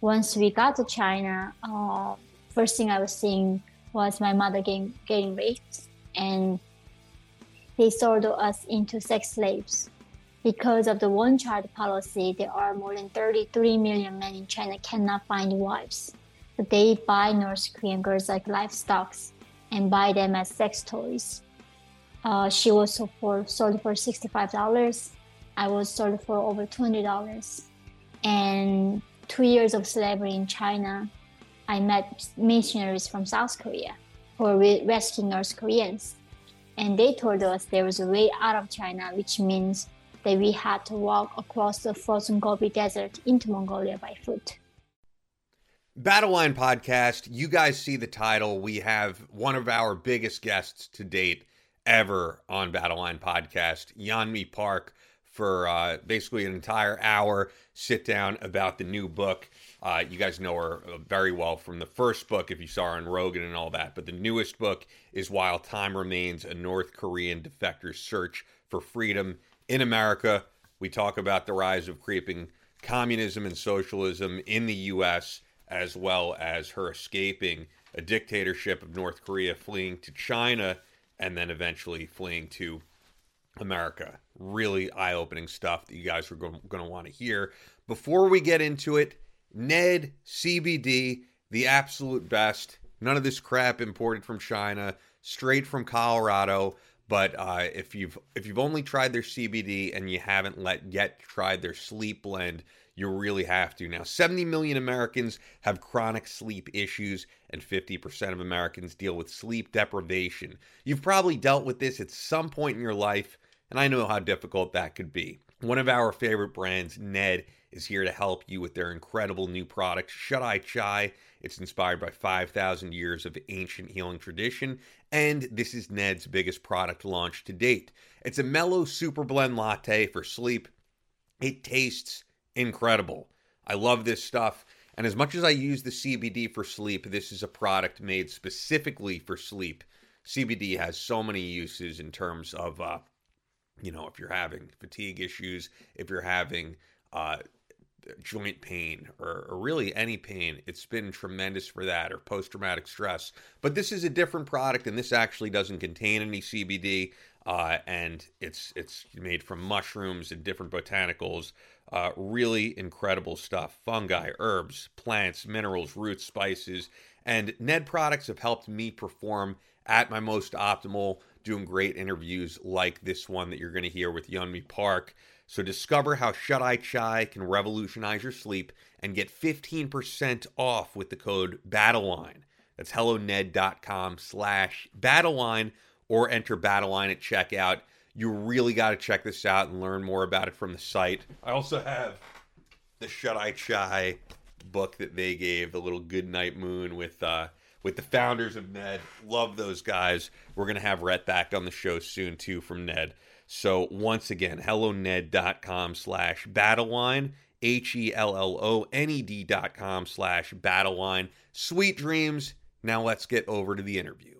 once we got to China, uh, first thing I was seeing was my mother getting, getting raped, and they sold us into sex slaves. Because of the one child policy, there are more than 33 million men in China cannot find wives. So they buy North Korean girls like livestock and buy them as sex toys. Uh, she was sold for, sold for $65. I was sold for over $200. And two years of slavery in China, I met missionaries from South Korea who were rescuing North Koreans. And they told us there was a way out of China, which means that we had to walk across the frozen Gobi Desert into Mongolia by foot. Battle Line Podcast, you guys see the title. We have one of our biggest guests to date ever on Battle Line Podcast, Yeonmi Park, for uh, basically an entire hour sit down about the new book. Uh, you guys know her uh, very well from the first book, if you saw her on Rogan and all that. But the newest book is While Time Remains A North Korean Defector's Search for Freedom in America. We talk about the rise of creeping communism and socialism in the U.S., as well as her escaping a dictatorship of North Korea, fleeing to China, and then eventually fleeing to America. Really eye opening stuff that you guys are going to want to hear. Before we get into it, Ned CBD, the absolute best. None of this crap imported from China, straight from Colorado. But uh, if you've if you've only tried their CBD and you haven't let yet tried their sleep blend, you really have to. Now, 70 million Americans have chronic sleep issues, and 50% of Americans deal with sleep deprivation. You've probably dealt with this at some point in your life, and I know how difficult that could be. One of our favorite brands, Ned, is here to help you with their incredible new product, Shuteye Chai. It's inspired by 5,000 years of ancient healing tradition, and this is Ned's biggest product launch to date. It's a mellow super blend latte for sleep. It tastes incredible. I love this stuff. And as much as I use the CBD for sleep, this is a product made specifically for sleep. CBD has so many uses in terms of, uh, you know, if you're having fatigue issues, if you're having uh, joint pain or, or, really any pain. It's been tremendous for that or post traumatic stress. But this is a different product, and this actually doesn't contain any CBD. Uh, and it's it's made from mushrooms and different botanicals. Uh, really incredible stuff: fungi, herbs, plants, minerals, roots, spices. And Ned products have helped me perform at my most optimal, doing great interviews like this one that you're going to hear with Yeonmi Park. So discover how Shuteye Chai can revolutionize your sleep and get 15% off with the code BATTLELINE. That's helloned.com slash battleline or enter battleline at checkout. You really got to check this out and learn more about it from the site. I also have the Shuteye Chai book that they gave, the little Good Night Moon with uh, with the founders of Ned. Love those guys. We're gonna have Rhett back on the show soon too from Ned. So once again, helloned.com slash battleline, H-E-L-L-O-N-E-D dot com slash battleline. Sweet dreams. Now let's get over to the interview.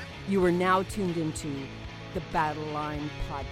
You are now tuned into the Battle Line Podcast.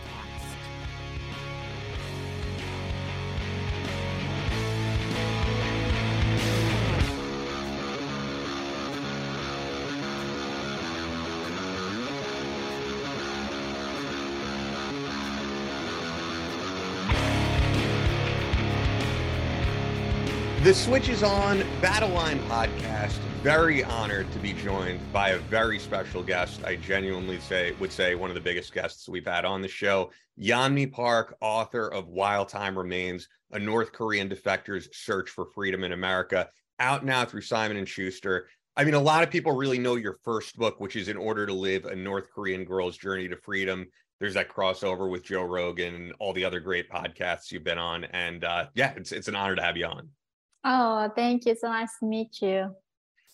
The Switch is on Battle Line Podcast very honored to be joined by a very special guest. I genuinely say would say one of the biggest guests we've had on the show. Yeonmi Park, author of While Time Remains, a North Korean defector's search for freedom in America, out now through Simon and Schuster. I mean, a lot of people really know your first book, which is In Order to Live, a North Korean girl's journey to freedom. There's that crossover with Joe Rogan and all the other great podcasts you've been on. And uh, yeah, it's it's an honor to have you on. Oh, thank you. So nice to meet you.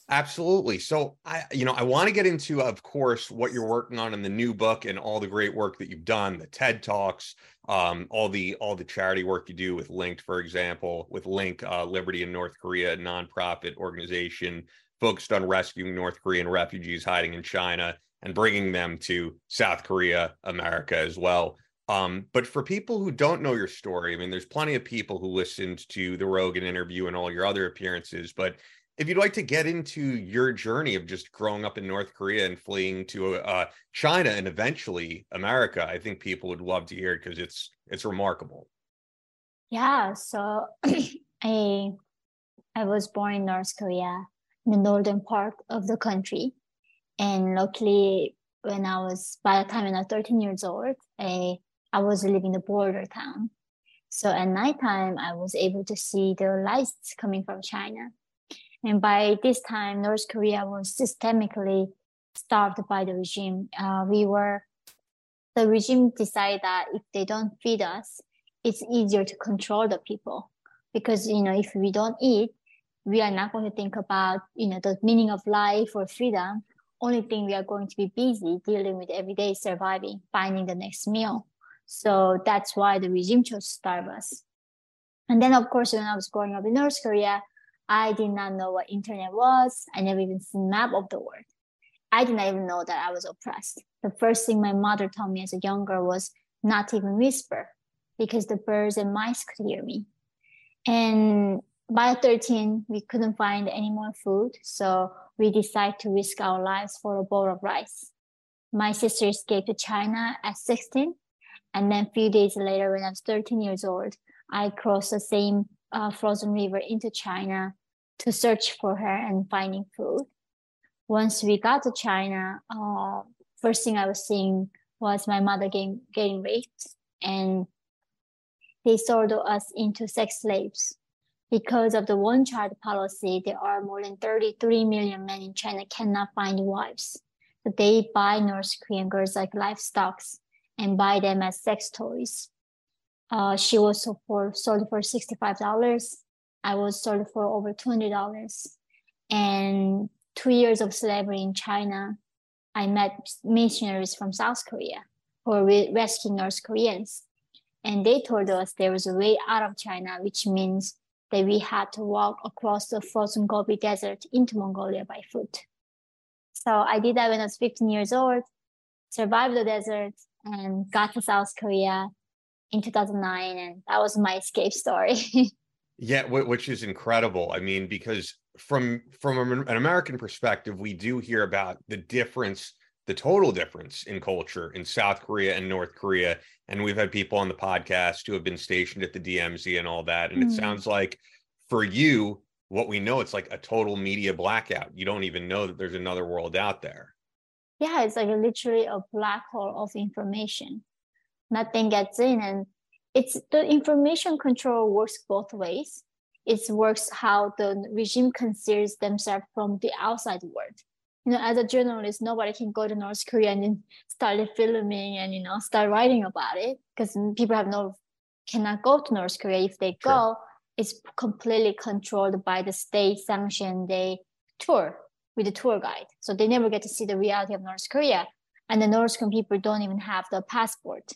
Absolutely. So I, you know, I want to get into, of course, what you're working on in the new book and all the great work that you've done, the TED Talks, um, all the all the charity work you do with Linked, for example, with Link uh, Liberty in North Korea, a nonprofit organization focused on rescuing North Korean refugees hiding in China and bringing them to South Korea, America as well. Um, but for people who don't know your story, I mean, there's plenty of people who listened to the Rogan interview and all your other appearances, but if you'd like to get into your journey of just growing up in North Korea and fleeing to uh, China and eventually America, I think people would love to hear it because it's it's remarkable. Yeah, so I I was born in North Korea, in the northern part of the country, and luckily, when I was by the time I was 13 years old, I I was living in the border town. So at nighttime, I was able to see the lights coming from China and by this time, North Korea was systemically starved by the regime. Uh, we were, the regime decided that if they don't feed us, it's easier to control the people. Because, you know, if we don't eat, we are not going to think about, you know, the meaning of life or freedom. Only thing we are going to be busy dealing with everyday surviving, finding the next meal. So that's why the regime chose to starve us. And then, of course, when I was growing up in North Korea, I did not know what internet was. I never even seen map of the world. I did not even know that I was oppressed. The first thing my mother told me as a young girl was not even whisper because the birds and mice could hear me. And by 13, we couldn't find any more food. So we decided to risk our lives for a bowl of rice. My sister escaped to China at 16. And then a few days later, when I was 13 years old, I crossed the same uh, frozen river into China to search for her and finding food. Once we got to China, uh, first thing I was seeing was my mother getting, getting raped, and they sold us into sex slaves. Because of the one child policy, there are more than 33 million men in China cannot find wives. So they buy North Korean girls like livestock and buy them as sex toys. Uh, she was sold for, sold for $65. I was sold for over $200. And two years of slavery in China, I met missionaries from South Korea who were rescuing North Koreans. And they told us there was a way out of China, which means that we had to walk across the frozen Gobi Desert into Mongolia by foot. So I did that when I was 15 years old, survived the desert, and got to South Korea in 2009 and that was my escape story. Yeah which is incredible. I mean because from from an american perspective we do hear about the difference the total difference in culture in south korea and north korea. And we've had people on the podcast who have been stationed at the dmz and all that. And mm. it sounds like for you what we know it's like a total media blackout. You don't even know that there's another world out there. Yeah it's like literally a black hole of information nothing gets in. And it's the information control works both ways. It works how the regime considers themselves from the outside world. You know as a journalist nobody can go to north korea and start filming and you know start writing about it because people have no cannot go to north korea. If they sure. go it's completely controlled by the state sanction they tour with the tour guide. So they never get to see the reality of north korea. And the north korean people don't even have the passport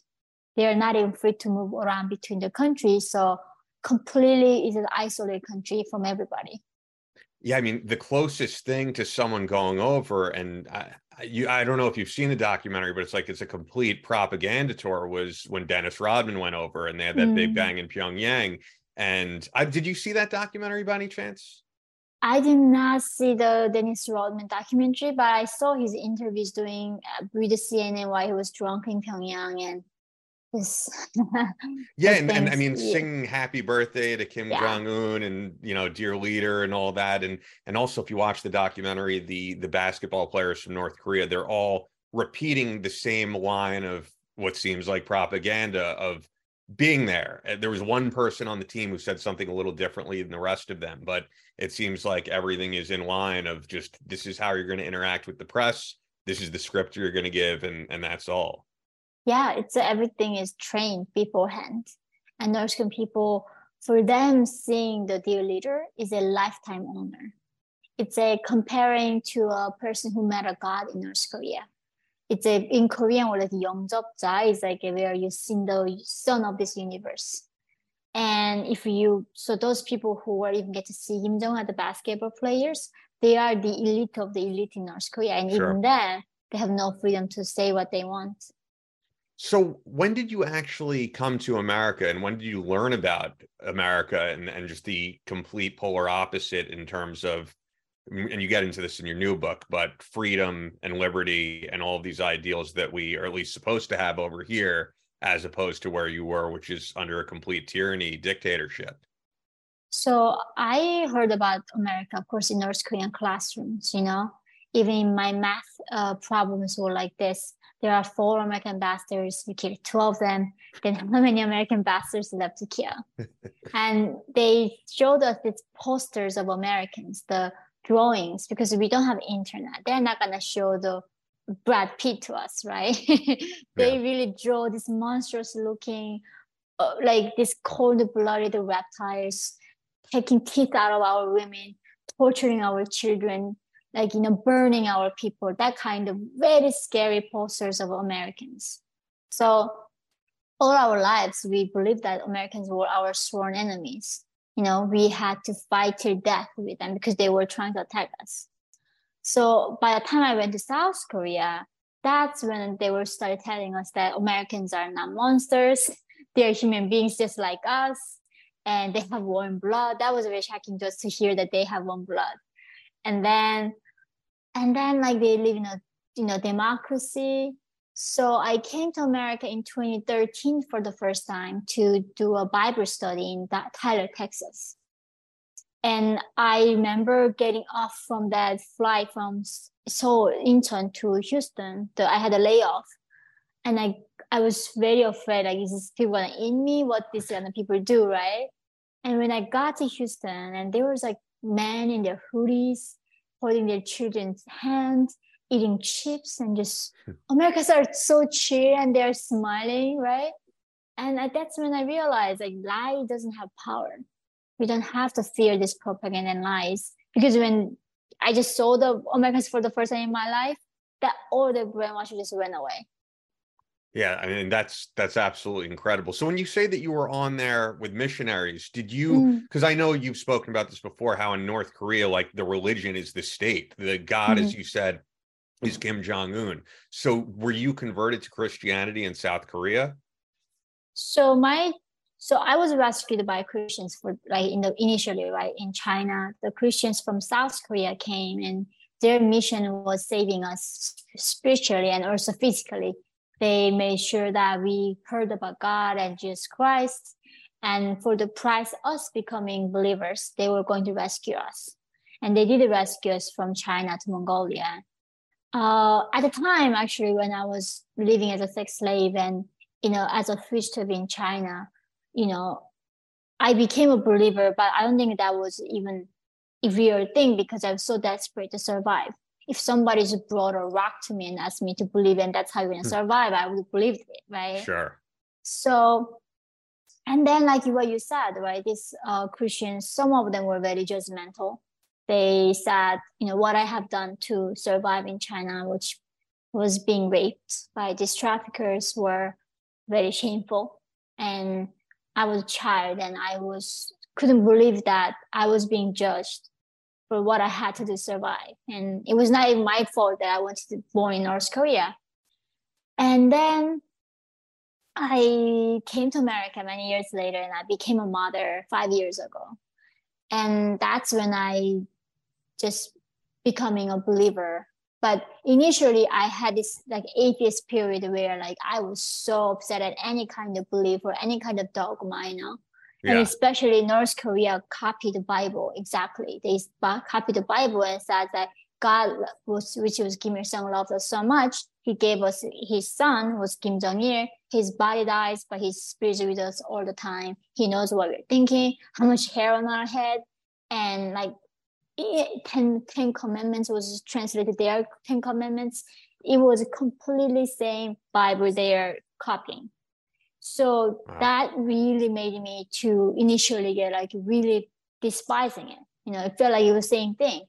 they are not even free to move around between the countries. So completely is an isolated country from everybody. Yeah, I mean the closest thing to someone going over, and I, you, I don't know if you've seen the documentary, but it's like it's a complete propaganda tour. Was when Dennis Rodman went over, and they had that mm. big bang in Pyongyang. And I, did you see that documentary by any chance? I did not see the Dennis Rodman documentary, but I saw his interviews doing uh, with the CNN while he was drunk in Pyongyang, and this Yeah, and, and I mean singing happy birthday to Kim Yeah. Jong Un and you know dear leader and all that and and also if you watch the documentary the the basketball players from North Korea they're all repeating the same line of what seems like propaganda of being there. Uh, There was one person on the team who said something a little differently than the rest of them, but it seems like everything is in line of just this is how you're going to interact with the press, this is the script you're going to give and and that's all yeah, it's everything is trained beforehand. And North Korean people, for them, seeing the dear leader is a lifetime honor. It's a comparing to a person who met a god in North Korea. It's a in Korean word like 영접자 is like where you see the son of this universe. And if you so those people who were even get to see Kim Jong at the basketball players, they are the elite of the elite in North Korea. And sure. even then, they have no freedom to say what they want. So when did you actually come to America and when did you learn about America and, and just the complete polar opposite in terms of and you get into this in your new book, but freedom and liberty and all of these ideals that we are at least supposed to have over here, as opposed to where you were, which is under a complete tyranny dictatorship. So I heard about America, of course, in North Korean classrooms, you know, even in my math uh, problems were like this. There are four American ambassadors, we killed two of them. Then how many American ambassadors left to kill? and they showed us these posters of Americans, the drawings, because we don't have internet. They're not gonna show the Brad Pitt to us, right? they Yeah. really draw this monstrous looking, uh, like this cold-blooded reptiles taking teeth out of our women, torturing our children, like you know, burning our people. That kind of very scary posters of Americans. So all our lives, we believed that Americans were our sworn enemies. You know, we had to fight till death with them because they were trying to attack us. So by the time I went to South Korea, that's when they were started telling us that Americans are not monsters; they're human beings just like us, and they have warm blood. That was very shocking just to hear that they have warm blood. And then, and then like they live in a you know democracy. So I came to America in 2013 for the first time to do a Bible study in Tyler, Texas. And I remember getting off from that flight from Seoul, Incheon to Houston. The, I had a layoff, and I I was very afraid like is this people in me? What these kind of people do, right? And when I got to Houston, and there was like men in their hoodies holding their children's hands, eating chips, and just hmm. Americans are so chill and they're smiling, right? And that's when I realized like lie doesn't have power. We don't have to fear this propaganda and lies because when I just saw the Americans for the first time in my life, that all the brainwash just went away. Yeah, I mean that's that's absolutely incredible. So when you say that you were on there with missionaries, did you Mm. because I know you've spoken about this before how in North Korea like the religion is the state. The god as you said is Kim Jong Un. So were you converted to Christianity in South Korea? So my so I was rescued by Christians for like in the initially right in China. The Christians from South Korea came and their mission was saving us spiritually and also physically. They made sure that we heard about God and Jesus Christ. And for the price us becoming believers, they were going to rescue us. And they did rescue us from China to Mongolia. Uh, at the time, actually, when I was living as a sex slave and you know, as a fugitive in China, you know, I became a believer, but I don't think that was even a real thing because I was so desperate to survive. If somebody just brought a rock to me and asked me to believe and that's how you're gonna Hmm. survive, I would believe it, right? Sure. So, and then like what you said, right? These uh, Christians, some of them were very judgmental. They said, you know, what I have done to survive in China, which was being raped by these traffickers, were very shameful. And I was a child, and I was couldn't believe that I was being judged for what I had to do to survive. And it was not even my fault that I wanted to born in North Korea. And then I came to America many years later and I became a mother five years ago. And that's when I just becoming a believer but initially i had this like atheist period where like i was so upset at any kind of belief or any kind of dogma you know yeah. and especially north korea copied the bible exactly. They copied the bible and said that god was which was kim il-sung loved us so much he gave us his son was kim jong-il. His body dies but his spirit is with us all the time. He knows what we're thinking how much hair on our head. And like ten, ten commandments was translated there ten commandments. It was completely same bible they are copying so wow. that really made me to initially get like really despising it you know it felt like it was the same thing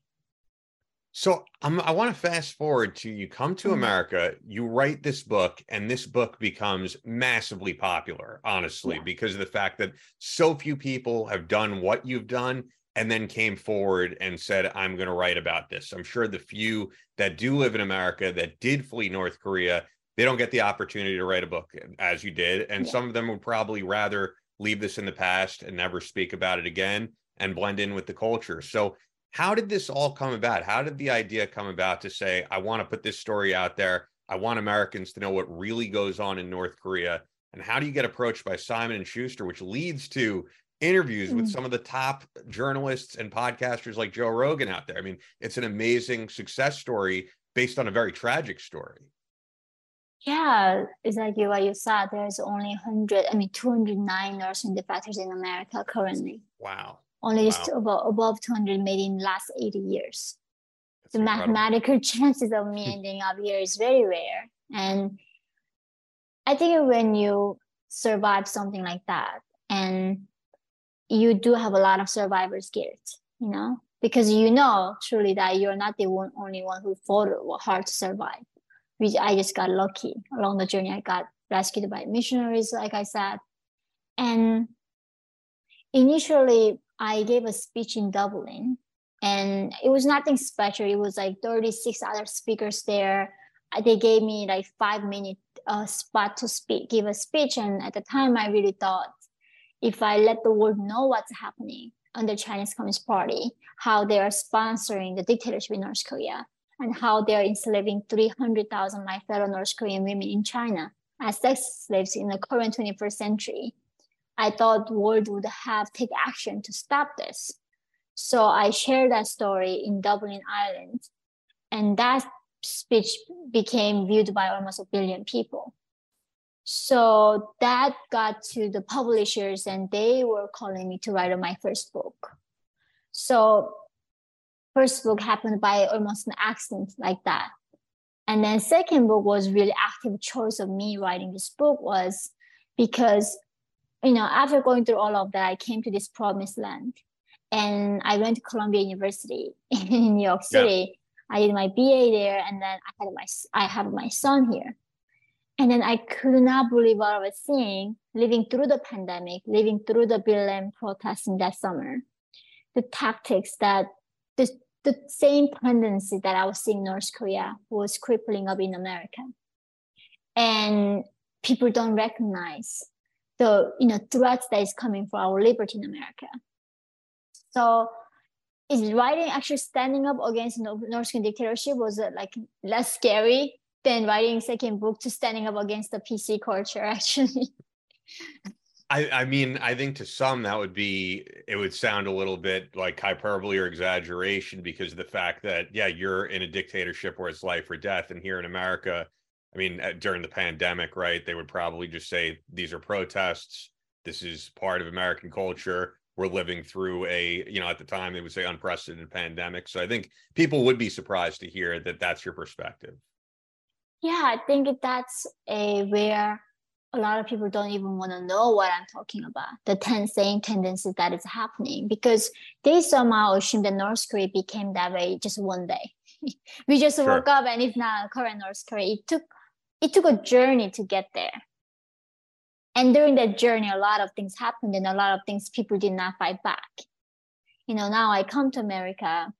so I'm, i want to fast forward to you come to mm-hmm. America, you write this book, and this book becomes massively popular, honestly, yeah. because of the fact that so few people have done what you've done and then came forward and said, I'm going to write about this. I'm sure the few that do live in America that did flee North Korea, they don't get the opportunity to write a book as you did. And yeah. some of them would probably rather leave this in the past and never speak about it again and blend in with the culture. So, how did this all come about? How did the idea come about to say, I want to put this story out there? I want Americans to know what really goes on in North Korea. And how do you get approached by Simon and Schuster, which leads to interviews with mm. some of the top journalists and podcasters like Joe Rogan out there. I mean, it's an amazing success story based on a very tragic story. Yeah, exactly what you said. There's only 100, I mean, 209 North Korean defectors in America currently. Wow. Only wow. above, above 200 made in last 80 years. That's the incredible. mathematical chances of hmm. me ending up here is very rare. And I think when you survive something like that and you do have a lot of survivor's guilt, you know, because you know truly that you're not the one, only one who fought hard to survive. Which I just got lucky along the journey. I got rescued by missionaries, like I said, and initially I gave a speech in Dublin, and it was nothing special. It was like 36 other speakers there. They gave me like five minute uh, spot to speak, give a speech, and at the time I really thought if I let the world know what's happening under Chinese Communist Party, how they are sponsoring the dictatorship in North Korea, and how they are enslaving 300,000 my fellow North Korean women in China as sex slaves in the current 21st century, I thought the world would have take action to stop this. So I shared that story in Dublin, Ireland, and that speech became viewed by almost a billion people. So that got to the publishers and they were calling me to write my first book. So first book happened by almost an accident like that. And then second book was really active choice of me writing this book was because, you know, after going through all of that, I came to this promised land and I went to Columbia University in New York City. Yeah. I did my BA there and then I had my, I have my son here. And then I could not believe what I was seeing living through the pandemic, living through the BLM protesting that summer. The tactics that the, same tendency that I was seeing in North Korea was crippling up in America. And people don't recognize the you know threats that is coming for our liberty in America. So is writing actually standing up against North Korean dictatorship was uh, like less scary than writing second book to standing up against the PC culture actually. I, I mean, I think to some that would be it would sound a little bit like hyperbole or exaggeration because of the fact that yeah, you're in a dictatorship where it's life or death, and here in America, I mean, during the pandemic, right? They would probably just say these are protests. This is part of American culture. We're living through a, you know, at the time they would say unprecedented pandemic. So I think people would be surprised to hear that that's your perspective. Yeah, I think that's a where a lot of people don't even want to know what I'm talking about, the ten same tendencies that is happening because they somehow assume that North Korea became that way just one day. we just sure. woke up and it's not current North Korea. It took it took a journey to get there. And during that journey, a lot of things happened and a lot of things people did not fight back. You know, now I come to America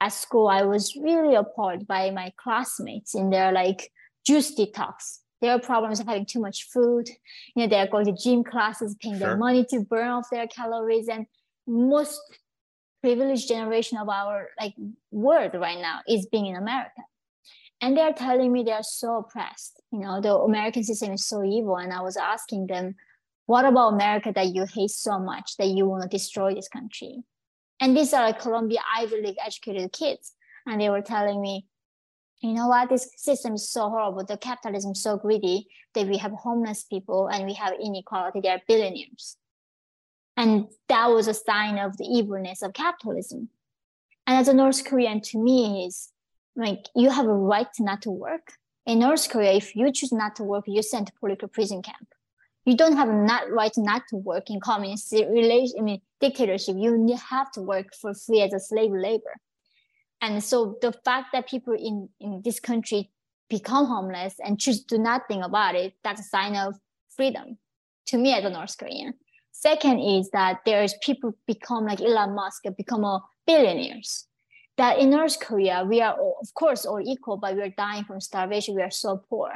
at school, I was really appalled by my classmates in their like juice detox. Their problems of having too much food. You know, they're going to gym classes, paying sure. their money to burn off their calories. And most privileged generation of our like world right now is being in America. and they're telling me they're so oppressed. You know, the American system is so evil. And I was asking them, what about America that you hate so much that you want to destroy this country? And these are like Columbia Ivy League educated kids. And they were telling me, you know what, this system is so horrible. The capitalism is so greedy that we have homeless people and we have inequality. They're billionaires. And that was a sign of the evilness of capitalism. And as a North Korean, to me, is like you have a right not to work. In North Korea, if you choose not to work, you're sent to political prison camp. You don't have a not right not to work in communist relation, I mean, dictatorship. You have to work for free as a slave labor. And so the fact that people in, in this country become homeless and choose to do nothing about it, that's a sign of freedom to me as a North Korean. Second is that there's people become like Elon Musk, become a billionaires. That in North Korea, we are all, of course all equal, but we're dying from starvation. We are so poor.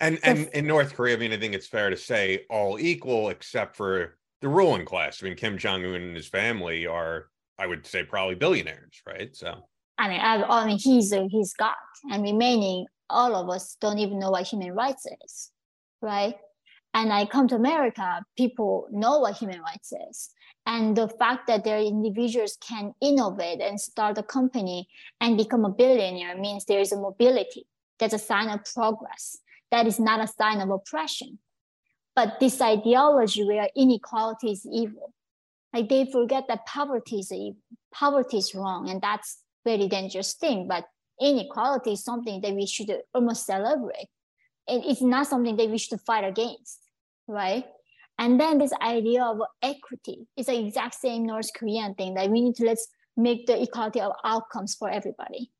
And and in North Korea, I mean, I think it's fair to say all equal except for the ruling class. I mean, Kim Jong Un and his family are, I would say, probably billionaires, right? So I mean, I, mean, he's he's God, and remaining all of us don't even know what human rights is, right? And I come to America, people know what human rights is. And the fact that their individuals can innovate and start a company and become a billionaire means there is a mobility. That's a sign of progress. That is not a sign of oppression. But this ideology where inequality is evil, like they forget that poverty is evil, poverty is wrong, and that's very dangerous thing. But inequality is something that we should almost celebrate. And it's not something that we should fight against, right? And then this idea of equity is the exact same North Korean thing that we need to let's make the equality of outcomes for everybody.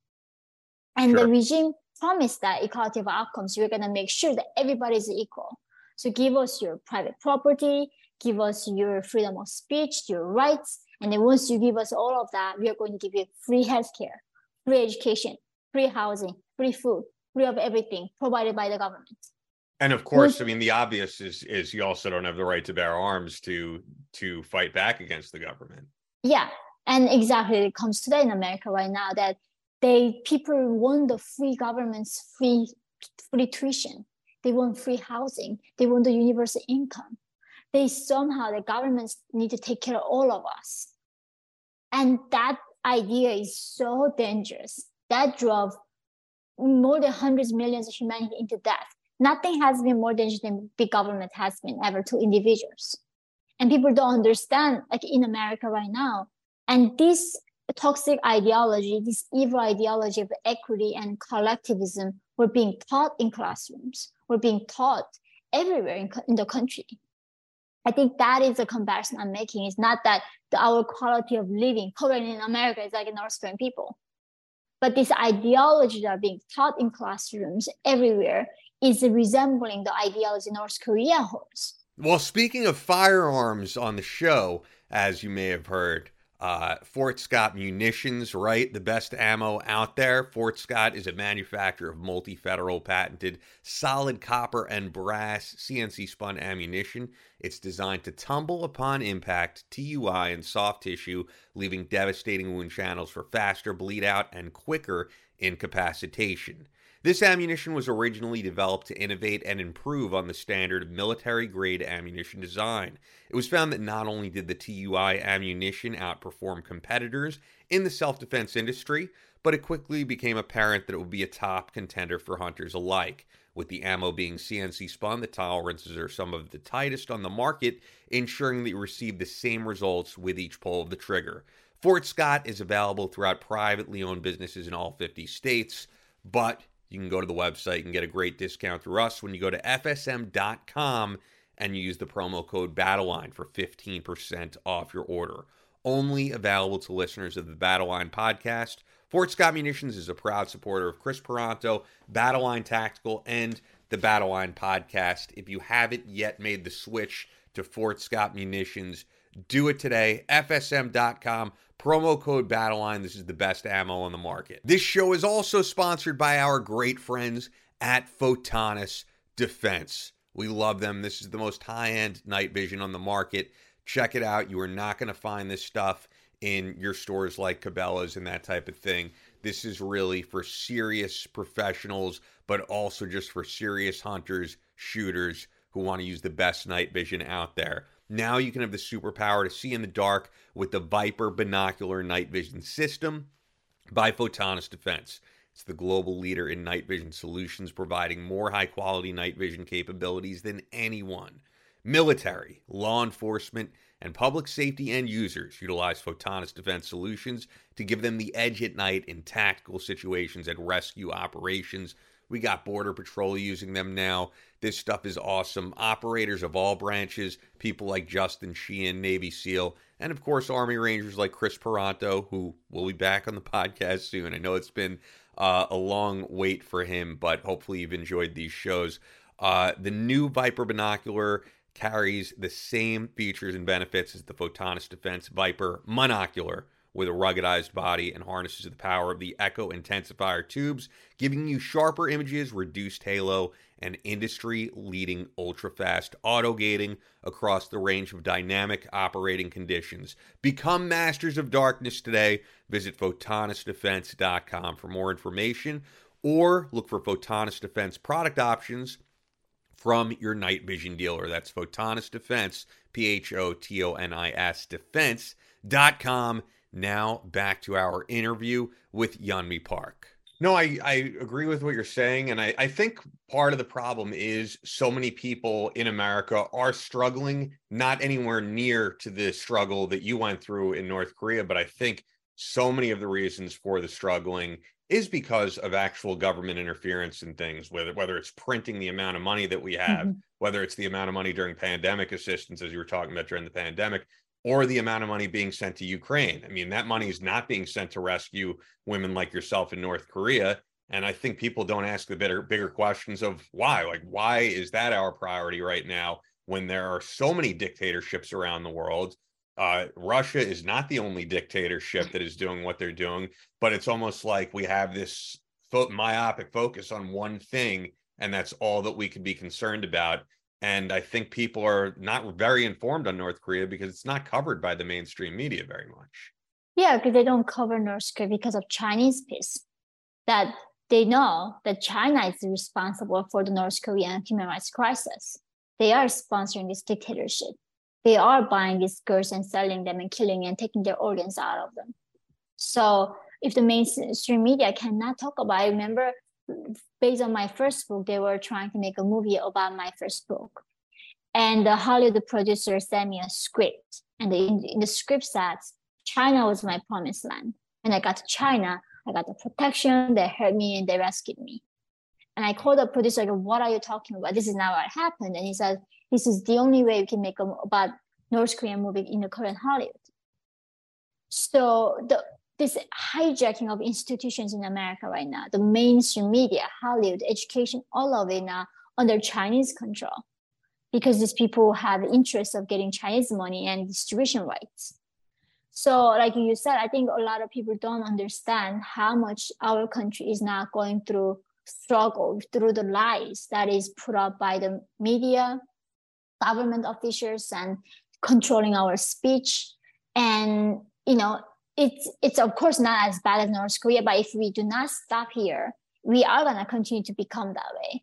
And sure. the regime promised that equality of outcomes, we're gonna make sure that everybody is equal. So give us your private property, give us your freedom of speech, your rights, and then once you give us all of that, we are going to give you free healthcare, free education, free housing, free food, free of everything provided by the government. And of course, I mean the obvious is is you also don't have the right to bear arms to to fight back against the government. Yeah, and exactly it comes today in America right now that they people want the free government's free free tuition. They want free housing. They want the universal income. They somehow the governments need to take care of all of us. And that idea is so dangerous. That drove more than hundreds of millions of humanity into death. Nothing has been more dangerous than big government has been ever to individuals. And people don't understand, like in America right now. And this toxic ideology, this evil ideology of equity and collectivism were being taught in classrooms, were being taught everywhere in, in the country. I think that is the comparison I'm making. It's not that the, our quality of living currently in America is like North Korean people. But this ideology that are being taught in classrooms everywhere is resembling the ideology North Korea holds. Well, speaking of firearms on the show, as you may have heard, uh, Fort Scott Munitions, right? The best ammo out there. Fort Scott is a manufacturer of multi federal patented solid copper and brass CNC spun ammunition. It's designed to tumble upon impact, TUI, and soft tissue, leaving devastating wound channels for faster bleed out and quicker incapacitation. This ammunition was originally developed to innovate and improve on the standard of military grade ammunition design. It was found that not only did the TUI ammunition outperform competitors in the self defense industry, but it quickly became apparent that it would be a top contender for hunters alike. With the ammo being CNC spun, the tolerances are some of the tightest on the market, ensuring that you receive the same results with each pull of the trigger. Fort Scott is available throughout privately owned businesses in all 50 states, but you can go to the website and get a great discount through us when you go to fsm.com and you use the promo code BattleLine for 15% off your order. Only available to listeners of the Battleline podcast. Fort Scott Munitions is a proud supporter of Chris Peranto, Battleline Tactical, and the Battleline podcast. If you haven't yet made the switch to Fort Scott Munitions, do it today. FSM.com Promo code BattleLine. This is the best ammo on the market. This show is also sponsored by our great friends at Photonis Defense. We love them. This is the most high end night vision on the market. Check it out. You are not going to find this stuff in your stores like Cabela's and that type of thing. This is really for serious professionals, but also just for serious hunters, shooters who want to use the best night vision out there. Now you can have the superpower to see in the dark with the Viper binocular night vision system by Photonis Defense. It's the global leader in night vision solutions, providing more high quality night vision capabilities than anyone. Military, law enforcement, and public safety end users utilize Photonis Defense Solutions to give them the edge at night in tactical situations and rescue operations. We got Border Patrol using them now. This stuff is awesome. Operators of all branches, people like Justin Sheehan, Navy SEAL, and of course, Army Rangers like Chris Peranto, who will be back on the podcast soon. I know it's been uh, a long wait for him, but hopefully you've enjoyed these shows. Uh, the new Viper binocular carries the same features and benefits as the Photonis Defense Viper monocular with a ruggedized body and harnesses the power of the Echo intensifier tubes, giving you sharper images, reduced halo, and industry leading ultra fast auto gating across the range of dynamic operating conditions. Become masters of darkness today. Visit photonisdefense.com for more information or look for Photonis Defense product options from your night vision dealer. That's Photonis Defense, P H O T O N I S Defense.com. Now back to our interview with Yeonmi Park. No, I, I agree with what you're saying. And I, I think part of the problem is so many people in America are struggling, not anywhere near to the struggle that you went through in North Korea. But I think so many of the reasons for the struggling is because of actual government interference in things, whether whether it's printing the amount of money that we have, mm-hmm. whether it's the amount of money during pandemic assistance, as you were talking about during the pandemic, or the amount of money being sent to Ukraine. I mean, that money is not being sent to rescue women like yourself in North Korea. And I think people don't ask the bigger, bigger questions of why. Like, why is that our priority right now when there are so many dictatorships around the world? Uh, Russia is not the only dictatorship that is doing what they're doing, but it's almost like we have this fo- myopic focus on one thing, and that's all that we can be concerned about. And I think people are not very informed on North Korea because it's not covered by the mainstream media very much. Yeah, because they don't cover North Korea because of Chinese piece. That they know that China is responsible for the North Korean human rights crisis. They are sponsoring this dictatorship. They are buying these girls and selling them and killing and taking their organs out of them. So if the mainstream media cannot talk about, I remember based on my first book, they were trying to make a movie about my first book. And the Hollywood producer sent me a script. And in, in the script said, China was my promised land. And I got to China, I got the protection, they heard me and they rescued me. And I called the producer, go, what are you talking about? This is not what happened. And he said, this is the only way we can make a, about North Korean movie in the current Hollywood. So the this hijacking of institutions in America right now, the mainstream media, Hollywood, education, all of it now under Chinese control, because these people have interest of getting Chinese money and distribution rights. So, like you said, I think a lot of people don't understand how much our country is now going through struggle through the lies that is put up by the media, government officials, and controlling our speech. And you know, it's it's of course not as bad as North Korea, but if we do not stop here, we are gonna continue to become that way.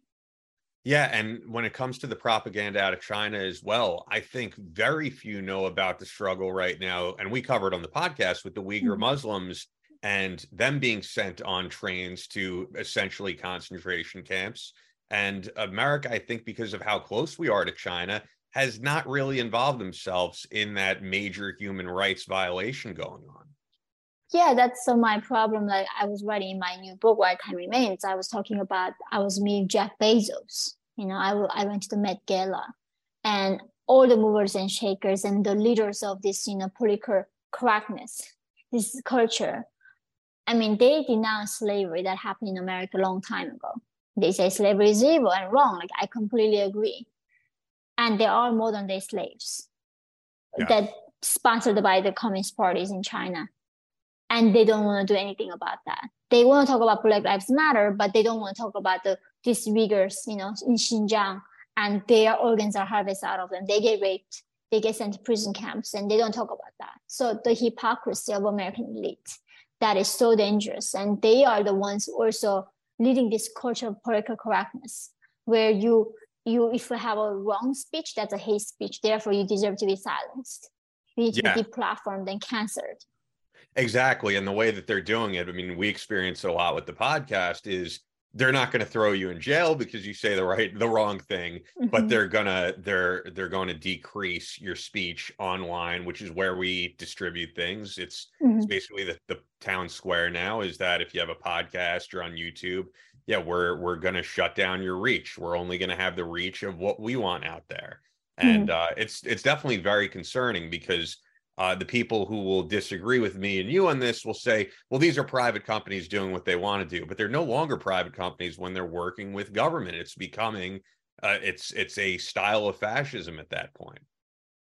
Yeah, and when it comes to the propaganda out of China as well, I think very few know about the struggle right now. And we covered on the podcast with the Uyghur mm-hmm. Muslims and them being sent on trains to essentially concentration camps. And America, I think, because of how close we are to China, has not really involved themselves in that major human rights violation going on yeah that's so my problem like i was writing in my new book while time remains i was talking about i was meeting jeff bezos you know I, I went to the met gala and all the movers and shakers and the leaders of this you know political correctness this culture i mean they denounce slavery that happened in america a long time ago. They say slavery is evil and wrong like i completely agree. And there are modern day slaves yeah. that sponsored by the communist parties in china and they don't want to do anything about that. They want to talk about Black Lives Matter, but they don't want to talk about the these Uyghurs, you know, in Xinjiang, and their organs are harvested out of them. They get raped, they get sent to prison camps, and they don't talk about that. So the hypocrisy of American elite, that is so dangerous. And they are the ones also leading this culture of political correctness, where you you if you have a wrong speech, that's a hate speech. Therefore, you deserve to be silenced. You need to be deplatformed and cancelled. Exactly. And the way that they're doing it, I mean, we experience a lot with the podcast is they're not going to throw you in jail because you say the right the wrong thing, but Mhm. they're gonna they're they're going to decrease your speech online, which is where we distribute things. It's it's Mhm. basically the, the town square now is that if you have a podcast or on YouTube, yeah, we're we're gonna shut down your reach. We're only gonna have the reach of what we want out there. And uh, it's it's definitely very concerning because uh, the people who will disagree with me and you on this will say, well, these are private companies doing what they want to do, but they're no longer private companies when they're working with government. It's becoming uh, it's it's a style of fascism at that point.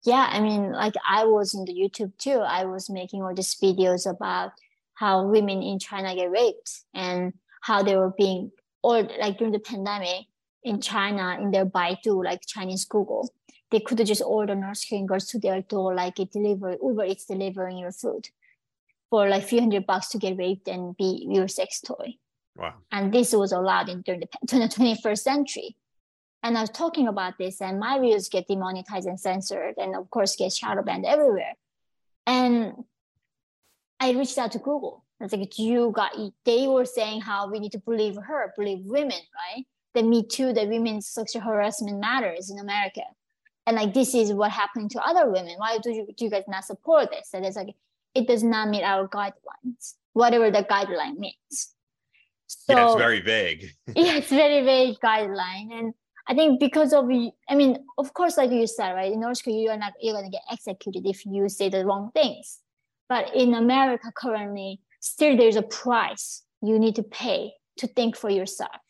yeah i mean like i was in the youtube too i was making all these videos about how women in china get raped and how they were being or like during the pandemic in china in their baidu like chinese google they could just order nurse girls to their door like it deliver uber it's delivering your food for like few hundred bucks to get raped and be your sex toy Wow. and this was allowed in during the pa- 21st century. And I was talking about this, and my videos get demonetized and censored, and of course get shadow banned everywhere. And I reached out to Google. I was like, "Do you got?" They were saying how we need to believe her, believe women, right? The Me Too, the women's sexual harassment matters in America, and like this is what happened to other women. Why do you do you guys not support this? And it's like it does not meet our guidelines, whatever the guideline means. So yeah, it's very vague. yeah, it's very vague guideline, and I think because of i mean, of course, like you said, right? In North Korea, you're not you're gonna get executed if you say the wrong things. But in America currently, still there's a price you need to pay to think for yourself,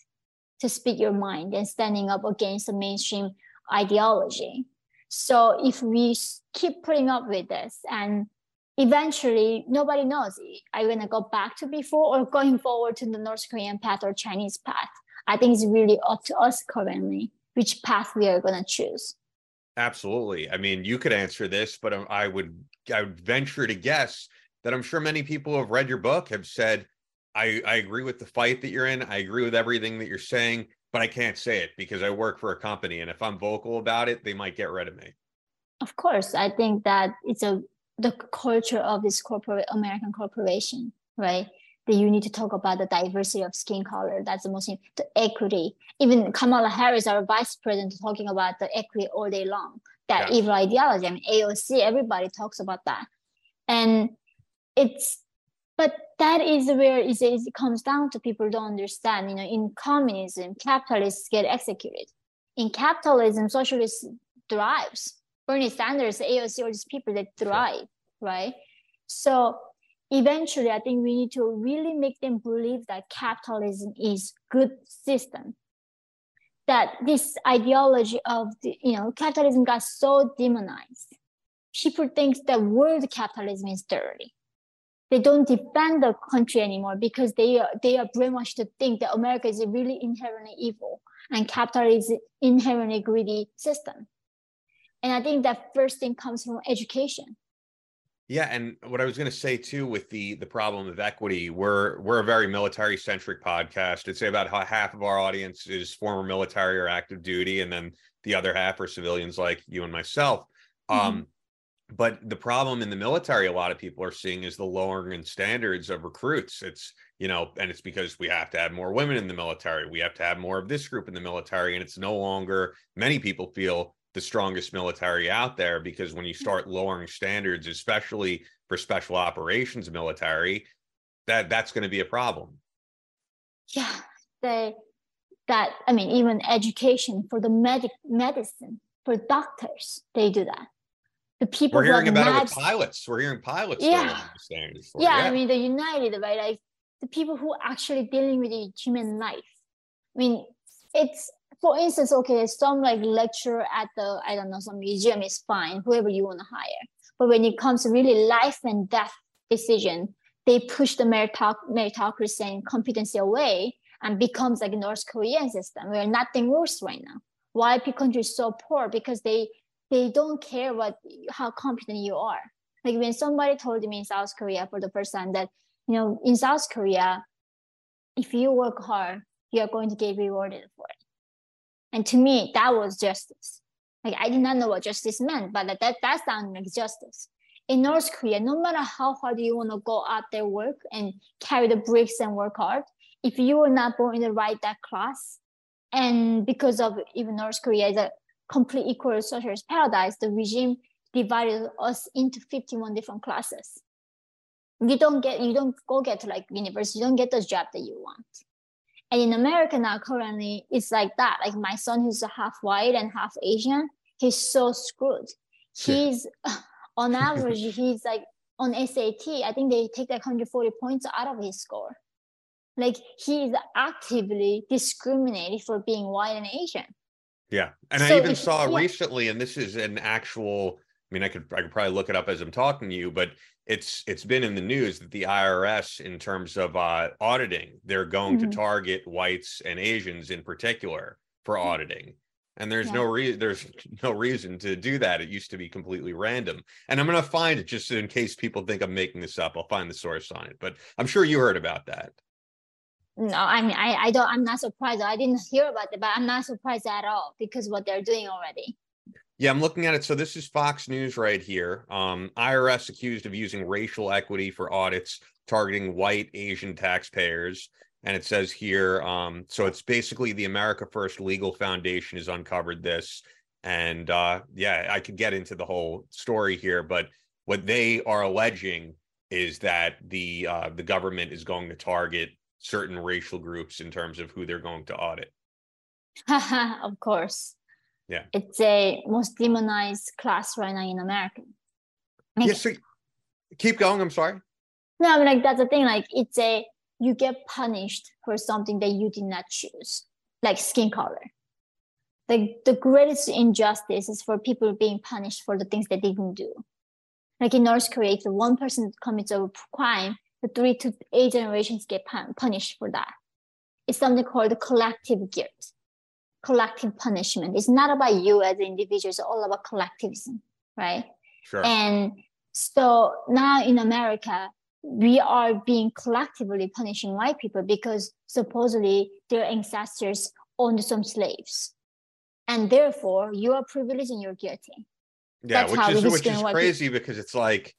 to speak your mind, and standing up against the mainstream ideology. So if we keep putting up with this and eventually nobody knows are you going to go back to before or going forward to the north korean path or chinese path i think it's really up to us currently which path we are going to choose Absolutely. I mean, you could answer this, but um, I would I would venture to guess that I'm sure many people who have read your book have said, I, I agree with the fight that you're in. I agree with everything that you're saying, but I can't say it because I work for a company. And if I'm vocal about it, they might get rid of me. of course i think that it's a the culture of this corporate american corporation right that you need to talk about the diversity of skin color that's the most the equity even kamala harris our vice president talking about the equity all day long that Yeah. evil ideology i mean aoc everybody talks about that and it's but that is where is it comes down to people don't understand you know in communism capitalists get executed. In capitalism socialists thrives. Bernie sanders aoc all these people that thrive right? So eventually i think we need to really make them believe that capitalism is good system. That this ideology of the, you know capitalism got so demonized. People think that world capitalism is dirty they don't defend the country anymore because they are they are brainwashed to think that america is a really inherently evil and capital is inherently greedy system and i think that first thing comes from education Yeah, and what I was going to say too with the the problem of equity, we're we're a very military centric podcast. I'd say about ha- half of our audience is former military or active duty, and then the other half are civilians like you and myself. Um, but the problem in the military, a lot of people are seeing is the lowering in standards of recruits. It's you know, and it's because we have to have more women in the military. We have to have more of this group in the military, and it's no longer. Many people feel the strongest military out there because when you hmm. start lowering standards especially for special operations military that that's going to be a problem yeah they that i mean even education for the medic medicine for doctors they do that the people we're hearing about it with pilots we're hearing pilots Yeah. lowering the for it. yeah, I mean the United, right? Like the people who actually dealing with the human life. I mean, it's for instance, okay, some like lecturer at the I don't know some museum is fine, whoever you want to hire. But when it comes to really life and death decision, they push the meritoc- meritocracy and competency away and becomes like North Korean system where nothing works right now. Why is so poor? Because they they don't care what how competent you are. Like when somebody told me in South Korea for the first time that you know, in South Korea, if you work hard, you are going to get rewarded for it. And to me, that was justice. Like I did not know what justice meant, but that that sounded like justice. In North Korea, no matter how hard you want to go out there work and carry the bricks and work hard, if you were not born in the right that class, and because of even North Korea is a complete equal socialist paradise, the regime divided us into 51 different classes. You don't get you don't go get to like university, you don't get the job that you want. And in America now currently it's like that. Like my son who's half white and half Asian, he's so screwed. He's on average, he's like on SAT, I think they take like 140 points out of his score. Like he is actively discriminated for being white and Asian. Yeah. And So I even saw yeah. recently, and this is an actual, I mean, I could I could probably look it up as I'm talking to you, but it's it's been in the news that the IRS, in terms of uh auditing, they're going Mhm. to target whites and Asians in particular for auditing. And there's Yeah. no reason there's no reason to do that. It used to be completely random. And I'm gonna find it just in case people think I'm making this up. I'll find the source on it. But I'm sure you heard about that. No, I mean I, I don't I'm not surprised. I didn't hear about it, but I'm not surprised at all because what they're doing already. Yeah, I'm looking at it. So this is Fox News right here. Um, IRS accused of using racial equity for audits targeting white Asian taxpayers. And it says here, um, so it's basically the America First Legal Foundation has uncovered this. And uh, yeah, I could get into the whole story here, but what they are alleging is that the uh, the government is going to target certain racial groups in terms of who they're going to audit. of course. Yeah. It's a most demonized class right now in America. Like, Yeah, so keep going. I'm sorry. No, I mean, like that's the thing. Like it's a you get punished for something that you did not choose, like skin color. The the greatest injustice is for people being punished for the things they didn't do. Like in North Korea, if one person commits a crime, the three to eight generations get pun- punished for that. It's something called collective guilt, collective punishment. It's not about you as an individual. It's all about collectivism, right? Sure. And so now in America, we are being collectively punishing white people because supposedly their ancestors owned some slaves. And therefore, you are privileged and you're guilty. Yeah, That's which how is which is white people. crazy because it's like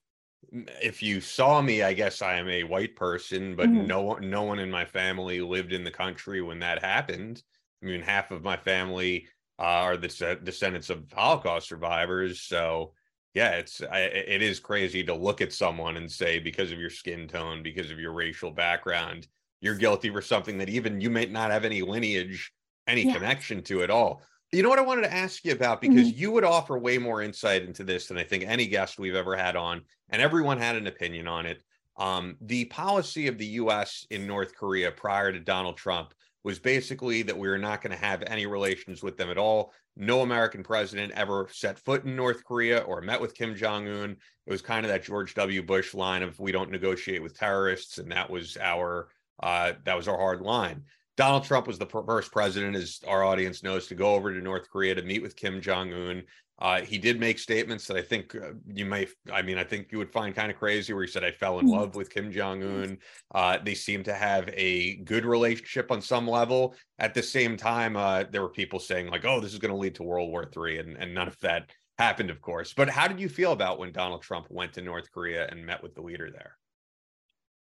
if you saw me, I guess I am a white person, but Mhm. no one no one in my family lived in the country when that happened. I mean, half of my family uh, are the descendants of Holocaust survivors, so yeah, it's I, it is crazy to look at someone and say because of your skin tone, because of your racial background, you're guilty for something that even you may not have any lineage, any Yeah. connection to at all. You know what I wanted to ask you about because you would offer way more insight into this than I think any guest we've ever had on, and everyone had an opinion on it. Um, the policy of the U.S. in North Korea prior to Donald Trump was basically that we were not going to have any relations with them at all. No American president ever set foot in North Korea or met with Kim Jong Un. It was kind of that George W. Bush line of "we don't negotiate with terrorists," and that was our uh, that was our hard line. Donald Trump was the first president, as our audience knows, to go over to North Korea to meet with Kim Jong Un. Uh, he did make statements that I think uh, you may, I mean, I think you would find kind of crazy, where he said, I fell in love with Kim Jong Un. Uh, they seem to have a good relationship on some level. At the same time, uh, there were people saying, like, oh, this is going to lead to World War III, and, and none of that happened, of course. But how did you feel about when Donald Trump went to North Korea and met with the leader there?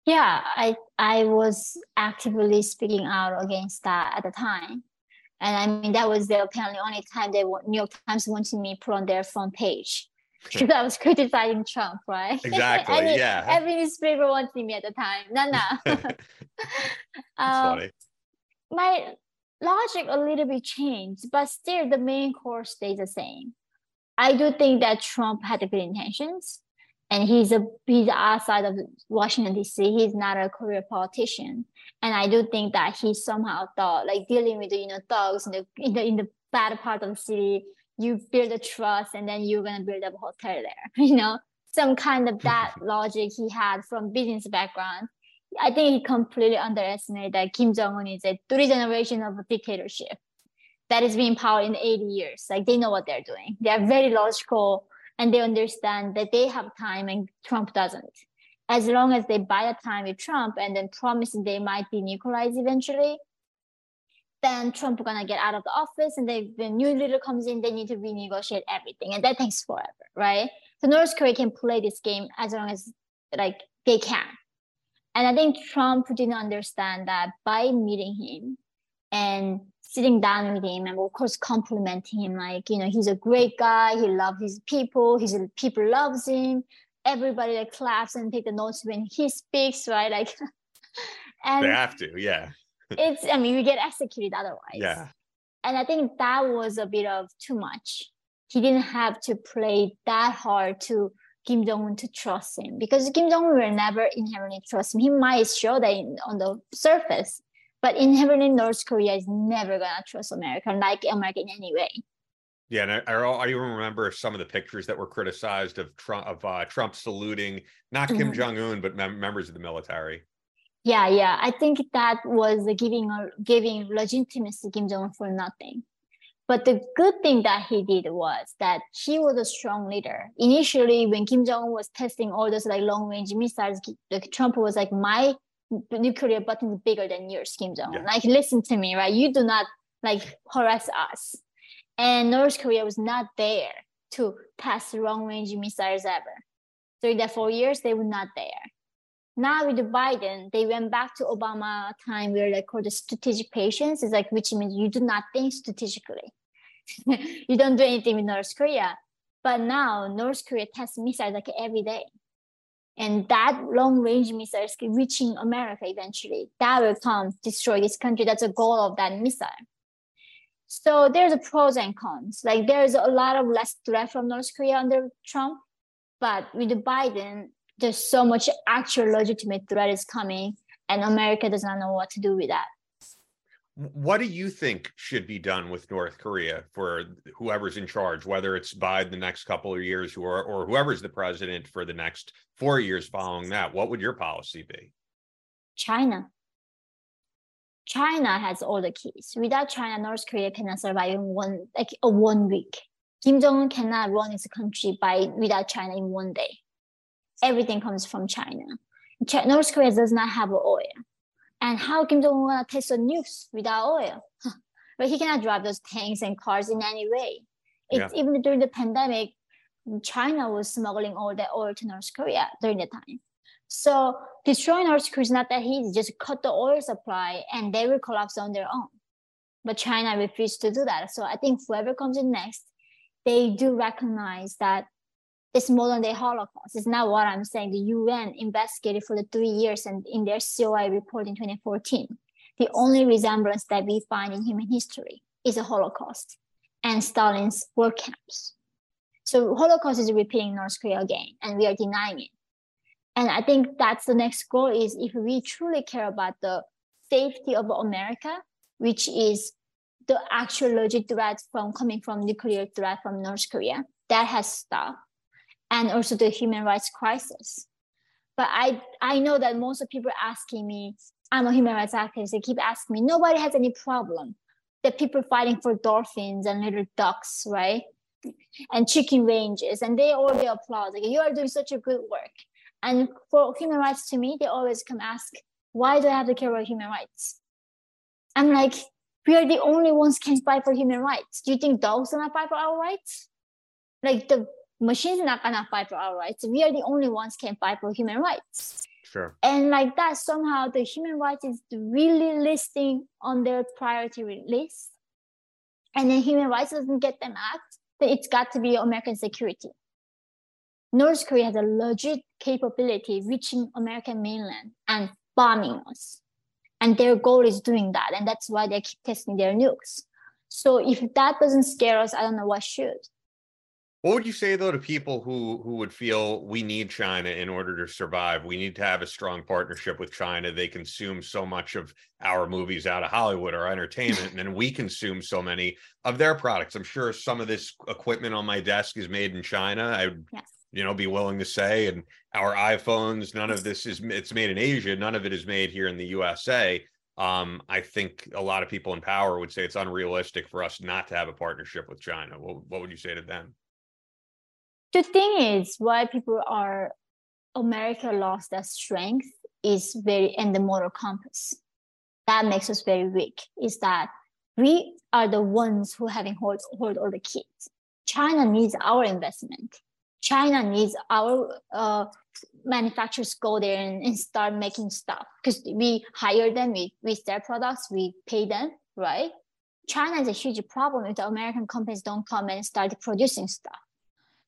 Yeah, I I was actively speaking out against that at the time, and I mean that was the apparently only time they New York Times wanted me put on their front page because I was criticizing Trump, right? Exactly, Every- yeah. Every newspaper wanted me at the time. No, no. That's Um, funny. my logic a little bit changed, but still the main core stays the same. I do think that Trump had good intentions, and he's a he's outside of Washington D.C. He's not a career politician, and I do think that he somehow thought like dealing with the you know thugs in the in the in the bad part of the city, you build a trust, and then you're gonna build up a hotel there. You know, some kind of that logic he had from business background. I think he completely underestimated that Kim Jong Un is a three generation of a dictatorship that has been in power in 80 years. Like they know what they're doing. They are very logical and they understand that they have time and Trump doesn't. as long as they buy the time with Trump and then promise they might be denuclearize eventually, then Trump gonna get out of the office, and then the new leader comes in, they need to renegotiate everything, and that takes forever, right? So North Korea can play this game as long as like they can. And I think Trump didn't understand that by meeting him and sitting down with him and of course complimenting him like you know he's a great guy he loves his people his people loves him. Everybody like claps and take the notes when he speaks right? Like and they have to yeah. it's i mean we get executed otherwise. Yeah. And i think that was a bit of too much. He didn't have to play that hard to Kim Jong Un to trust him because Kim Jong Un will never inherently trust him. He might show that on the surface, but inherently North Korea is never gonna trust America, like America in any way. Yeah, and I, I, even remember some of the pictures that were criticized of Trump of uh, Trump saluting not Kim mm-hmm. Jong Un but mem- members of the military. Yeah, yeah, I think that was giving giving legitimacy Kim Jong Un for nothing. But the good thing that he did was that he was a strong leader. Initially, when Kim Jong Un was testing all those like long range missiles, like Trump was like, "My nuclear button is bigger than your skin zone. Yeah. Like, listen to me, right? You do not like harass us." And North Korea was not there to test long range missiles ever. During that four years, they were not there. Now with Biden, they went back to Obama time where they call the strategic patience. It's like which means you do not think strategically. you don't do anything with North Korea. But now North Korea tests missiles like every day. And that long range missiles reaching America eventually. That will come destroy this country. That's the goal of that missile. So there's a pros and cons. Like there's a lot of less threat from North Korea under Trump, but with Biden, there's so much actual legitimate threat is coming, and America does not know what to do with that what do you think should be done with North Korea for whoever's in charge, whether it's Biden the next couple of years or, or whoever's the president for the next four years following that? What would your policy be? China. China has all the keys. Without China, North Korea cannot survive in one like a one week. Kim Jong Un cannot run his country by without China in one day. Everything comes from China. North Korea does not have oil and how Kim Jong Un wanna test the nukes without oil? but he cannot drive those tanks and cars in any way. It's yeah. even during the pandemic, China was smuggling all that oil to North Korea during the time. So destroying North Korea is not that easy. Just cut the oil supply and they will collapse on their own. But China refused to do that. So I think whoever comes in next, they do recognize that it's modern day Holocaust. It's not what I'm saying. The UN investigated for the three years and in their COI report in 2014, the only resemblance that we find in human history is a Holocaust and Stalin's work camps. So Holocaust is repeating North Korea again, and we are denying it. And I think that's the next goal is if we truly care about the safety of America, which is the actual legit threat from coming from nuclear threat from North Korea, that has stopped and also the human rights crisis. But I, I know that most of people asking me, I'm a human rights activist, they keep asking me, nobody has any problem. The people fighting for dolphins and little ducks, right? And chicken ranges, and they all applaud, like, you are doing such a good work. And for human rights to me, they always come ask, why do I have to care about human rights? I'm like, we are the only ones can fight for human rights. Do you think dogs gonna fight for our rights? Like the machines not gonna fight for our rights. We are the only ones can fight for human rights. Sure. And like that, somehow the human rights is really listing on their priority list. And then human rights doesn't get them act, then it's got to be American security. North Korea has a legit capability reaching American mainland and bombing us. And their goal is doing that. And that's why they keep testing their nukes. So if that doesn't scare us, I don't know what should. What would you say though to people who who would feel we need China in order to survive? We need to have a strong partnership with China. They consume so much of our movies out of Hollywood or entertainment, and then we consume so many of their products. I'm sure some of this equipment on my desk is made in China. I would, yes. you know, be willing to say, and our iPhones, none of this is it's made in Asia. None of it is made here in the USA. Um, I think a lot of people in power would say it's unrealistic for us not to have a partnership with China. What, what would you say to them? The thing is why people are America lost their strength is very and the moral compass. That makes us very weak. Is that we are the ones who having hold, hold all the kids. China needs our investment. China needs our uh, manufacturers go there and, and start making stuff because we hire them, we, we sell products, we pay them, right? China is a huge problem if the American companies don't come and start producing stuff.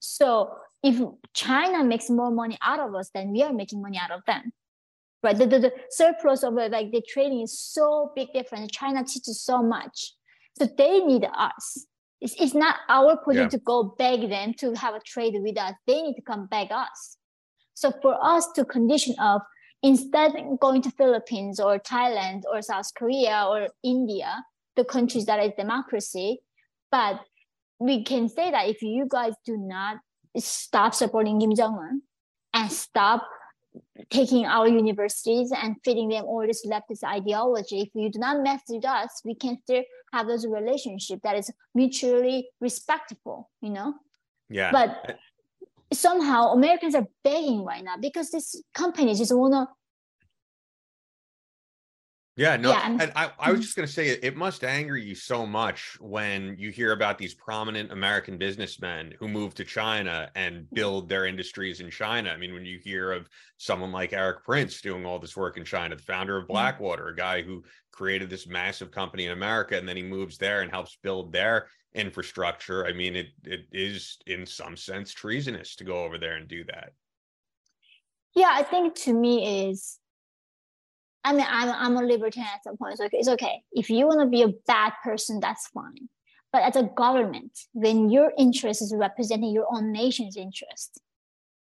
So if China makes more money out of us, then we are making money out of them. Right. The, the, the surplus of like the trading is so big difference. China teaches so much. So they need us. It's, it's not our position yeah. to go beg them to have a trade with us. They need to come beg us. So for us to condition of instead going to Philippines or Thailand or South Korea or India, the countries that is democracy, but we can say that if you guys do not stop supporting Kim Jong Un and stop taking our universities and feeding them all this leftist ideology, if you do not mess with us, we can still have those relationship that is mutually respectful, you know? Yeah. But somehow Americans are begging right now because these companies just wanna yeah, no, yeah, I, I was mm-hmm. just going to say it must anger you so much when you hear about these prominent American businessmen who move to China and build their industries in China. I mean, when you hear of someone like Erik Prince doing all this work in China, the founder of mm-hmm. Blackwater, a guy who created this massive company in America, and then he moves there and helps build their infrastructure. I mean, it it is in some sense treasonous to go over there and do that. Yeah, I think to me is I mean, I'm, I'm a libertarian at some point. So it's okay. If you want to be a bad person, that's fine. But as a government, when your interest is representing your own nation's interest,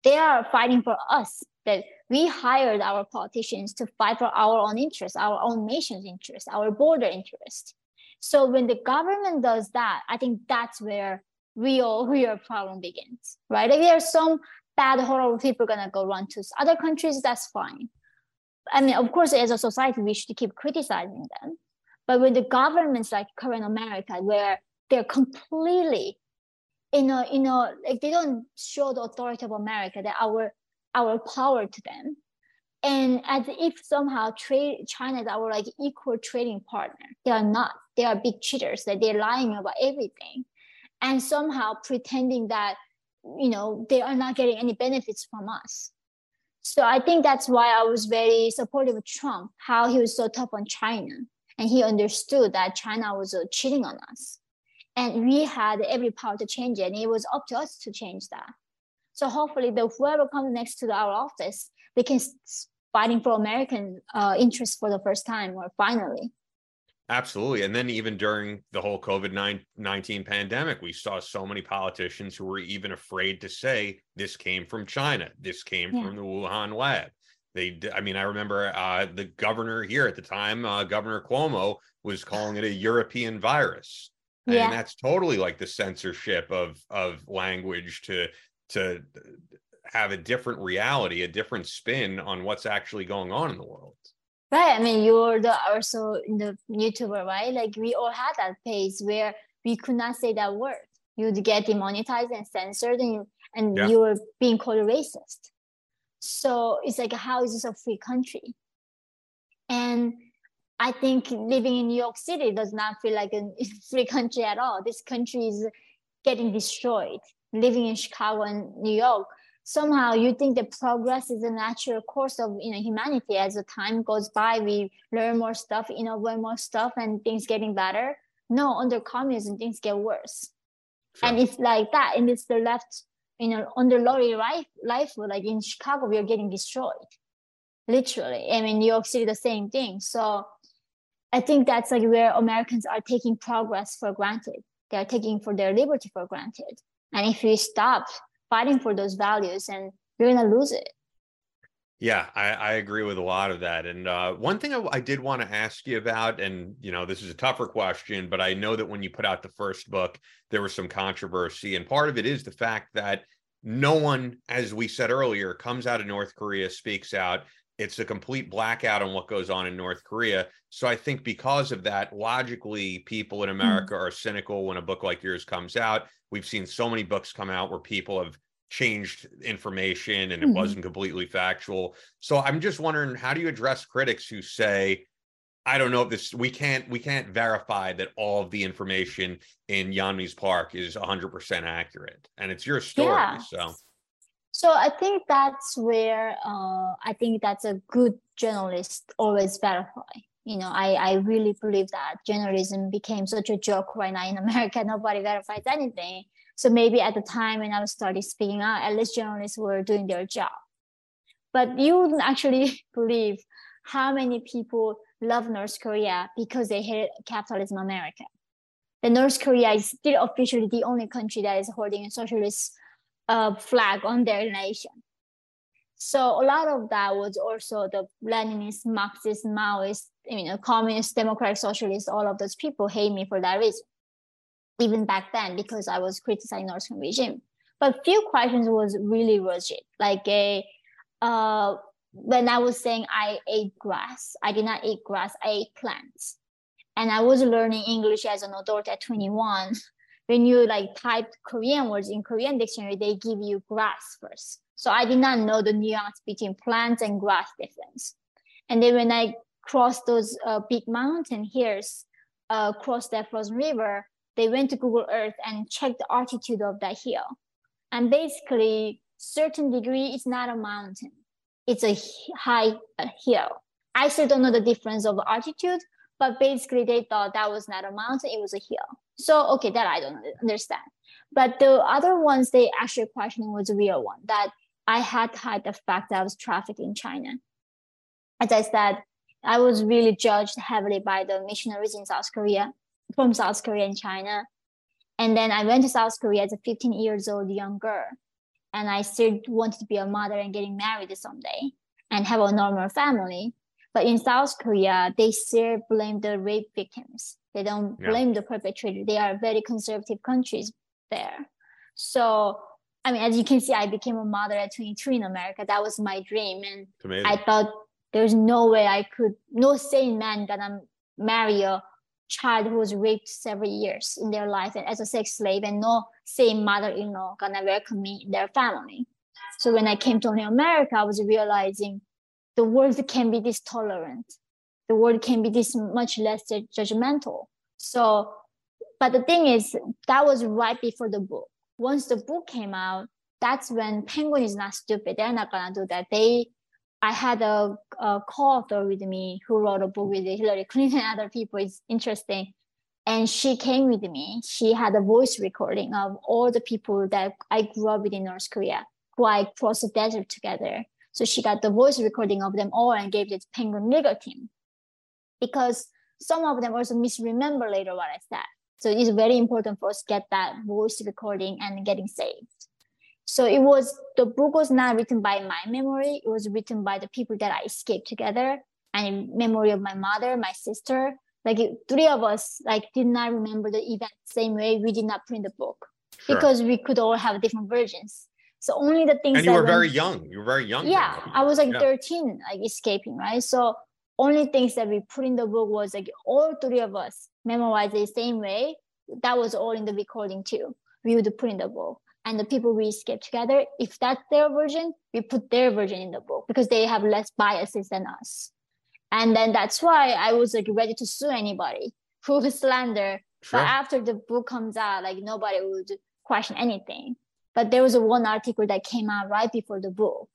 they are fighting for us. That we hired our politicians to fight for our own interests, our own nation's interest, our border interest. So when the government does that, I think that's where real real problem begins, right? If there are some bad horrible people gonna go run to other countries, that's fine. I mean, of course, as a society, we should keep criticizing them. But with the governments like current America, where they're completely, you know, you know, like they don't show the authority of America, that our our power to them, and as if somehow trade China is our like equal trading partner. They are not. They are big cheaters. That they're lying about everything, and somehow pretending that you know they are not getting any benefits from us so I think that's why I was very supportive of Trump, how he was so tough on China. And he understood that China was uh, cheating on us. And we had every power to change it. And it was up to us to change that. So hopefully, the whoever comes next to our office, they can fighting for American uh, interests for the first time or finally. Absolutely. And then even during the whole COVID 19 pandemic, we saw so many politicians who were even afraid to say this came from China, this came yeah. from the Wuhan lab. They, I mean, I remember uh, the governor here at the time, uh, Governor Cuomo, was calling it a European virus. And that's totally like the censorship of of language to to have a different reality, a different spin on what's actually going on in the world. Right. I mean, you're the also in the YouTuber, right? Like we all had that phase where we could not say that word. You'd get demonetized and censored, and, and yeah. you were being called a racist. So it's like, how is this a free country? And I think living in New York City does not feel like a free country at all. This country is getting destroyed. Living in Chicago and New York, somehow you think that progress is a natural course of you know humanity. As the time goes by we learn more stuff you know learn more stuff and things getting better. No under communism things get worse. Sure. and it's like that. And it's the left you know under lori life life like in chicago we are getting destroyed. Literally. I mean, new york city the same thing. So i think that's like where americans are taking progress for granted. They're taking for their liberty for granted. And if we stop fighting for those values and you're going to lose it. Yeah, I, I, agree with a lot of that. And uh, one thing I, I did want to ask you about, and you know, this is a tougher question, but I know that when you put out the first book, there was some controversy, and part of it is the fact that no one, as we said earlier, comes out of North Korea, speaks out. It's a complete blackout on what goes on in North Korea. So I think because of that, logically, people in hmm. America mm-hmm. are cynical when a book like yours comes out. We've seen so many books come out where people have changed information and it Mhm. wasn't completely factual. So I'm just wondering, how do you address critics who say, I don't know if this we can't we can't verify that all of the information in Yeonmi's Park is 100% accurate and it's your story. Yeah. So So I think that's where uh, I think that's a good journalist always verify. You know, I, I really believe that journalism became such a joke right now in America. Nobody verifies anything. So maybe at the time when I was started speaking out, at least journalists were doing their job. But you wouldn't actually believe how many people love North Korea because they hate capitalism America. The North Korea is still officially the only country that is holding a socialist uh, flag on their nation. So a lot of that was also the Leninist, Marxist, Maoist, you know, communist, democratic, socialist, all of those people hate me for that reason. Even back then, because I was criticizing North Korean regime. But few questions was really rigid. Like a uh, when I was saying I ate grass, I did not eat grass, I ate plants. And I was learning English as an adult at 21 when you like type Korean words in Korean dictionary, they give you grass first. So I did not know the nuance between plants and grass difference. And then when I crossed those uh, big mountain hills, uh, that frozen river, they went to Google Earth and checked the altitude of that hill. And basically, certain degree, is not a mountain. It's a high uh, hill. I still don't know the difference of altitude, but basically they thought that was not a mountain, it was a hill. So okay, that I don't understand. But the other ones they actually questioning was a real one that I had hide the fact that I was trafficked in China. As I said, I was really judged heavily by the missionaries in South Korea, from South Korea and China. And then I went to South Korea as a 15 years old young girl. And I still wanted to be a mother and getting married someday and have a normal family. But in South Korea, they still blame the rape victims. They don't Yeah. blame the perpetrator. They are very conservative countries there. So, I mean, as you can see, I became a mother at 23 in America. That was my dream. And. I thought there's no way I could, no sane man gonna marry a child who was raped several years in their life and as a sex slave, and no same mother-in-law gonna welcome me in their family. So when I came to America, I was realizing the world can be this tolerant. The world can be this much less judgmental. So, but the thing is, that was right before the book. Once the book came out, that's when Penguin is not stupid. They're not gonna do that. They, I had a, a co-author with me who wrote a book with Hillary Clinton and other people. It's interesting. And she came with me. She had a voice recording of all the people that I grew up with in North Korea, who I crossed the desert together. So she got the voice recording of them all and gave it to Penguin legal team. Because some of them also misremember later what I said. So it's very important for us to get that voice recording and getting saved. So it was the book was not written by my memory. It was written by the people that I escaped together and in memory of my mother, my sister. Like it- three of us like did not remember the event same way. We did not print the book Sure. because we could all have different versions. So only the things and you that were very young. You were very young. yeah i was like Yeah. 13 like escaping right so only things that we put in the book was like all three of us memorized the same way that was all in the recording too we would put in the book and the people we escaped together if that's their version we put their version in the book because they have less biases than us and then that's why i was like ready to sue anybody who was slander Sure. but after the book comes out, like nobody would question anything. But there was a one article that came out right before the book.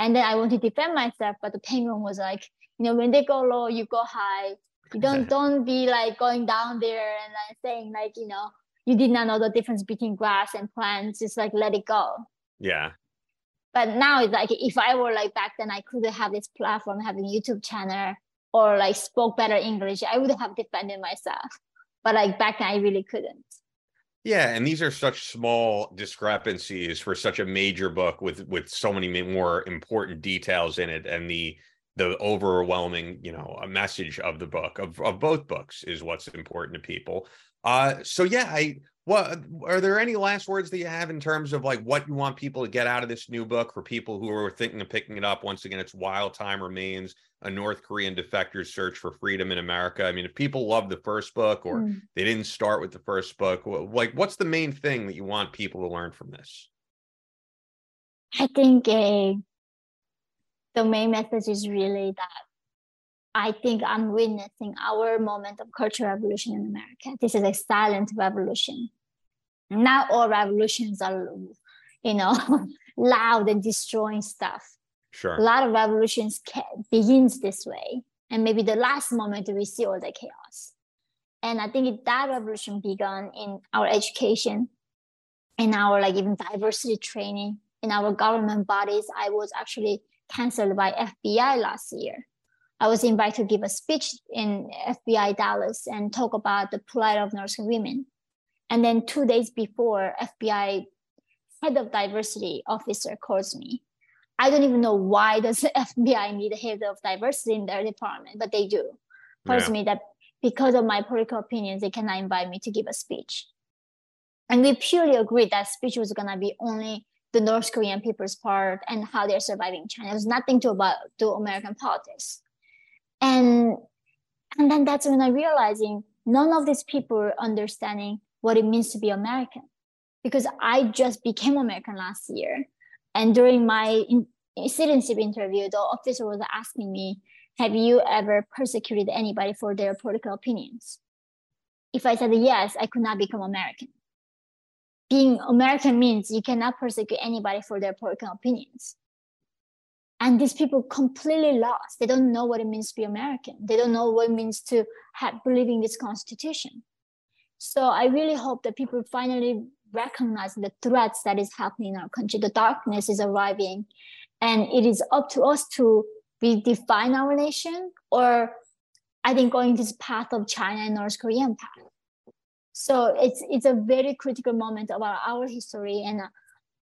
And then I wanted to defend myself, but the penguin was like, you know, when they go low, you go high. You don't don't be like going down there and like saying like, you know, you did not know the difference between grass and plants. Just like let it go. yeah. But now it's like if I were like back then, I could have this platform, having YouTube channel, or like spoke better English. I would have defended myself. But like back then, I really couldn't. Yeah, and these are such small discrepancies for such a major book with with so many more important details in it, and the the overwhelming, you know, a message of the book of of both books is what's important to people. Uh, so yeah, I what are there any last words that you have in terms of like what you want people to get out of this new book for people who are thinking of picking it up? Once again, it's While Time Remains: A North Korean Defector's Search for Freedom in America. I mean, if people love the first book or Mm. they didn't start with the first book like what's the main thing that you want people to learn from this I think a the main message is really that I think I'm witnessing our moment of cultural revolution in America. This is a silent revolution. Not all revolutions are, you know, loud and destroying stuff. Sure. A lot of revolutions begins this way, and maybe the last moment we see all the chaos. And I think that revolution began in our education, in our like even diversity training, in our government bodies. I was actually canceled by FBI last year. I was invited to give a speech in FBI Dallas and talk about the plight of North women. And then two days before, FBI head of diversity officer calls me. I don't even know why does the FBI need a head of diversity in their department, but they do. Tells yeah. me that because of my political opinions, they cannot invite me to give a speech. And we purely agreed that speech was gonna be only the North Korean people's part and how they're surviving China. There's nothing to about to American politics. And and then that's when I realizing none of these people are understanding what it means to be American. Because I just became American last year. And during my in, citizenship interview, the officer was asking me, have you ever persecuted anybody for their political opinions? If I said yes, I could not become American being American means you cannot persecute anybody for their political opinions. And these people completely lost. They don't know what it means to be American. They don't know what it means to have believe in this constitution. So I really hope that people finally recognize the threats that is happening in our country. The darkness is arriving, and it is up to us to redefine our nation, or I think going this path of China and North Korean path so it's it's a very critical moment about our history and uh,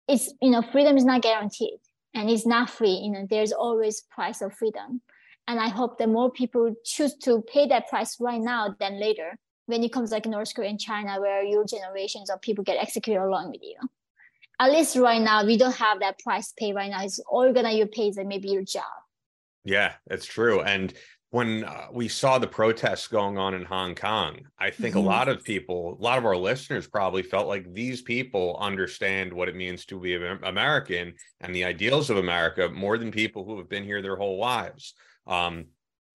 it's you know freedom is not guaranteed and it's not free you know there's always price of freedom. And i hope that more people choose to pay that price right now than later when it comes like north korea and china where your generations of people get executed along with you. At least right now we don't have that price pay right now. It's all gonna you pay is maybe your job. Yeah that's true. And when uh, we saw the protests going on in Hong Kong, I think mm-hmm. a lot of people, a lot of our listeners probably felt like these people understand what it means to be American and the ideals of America more than people who have been here their whole lives. Um,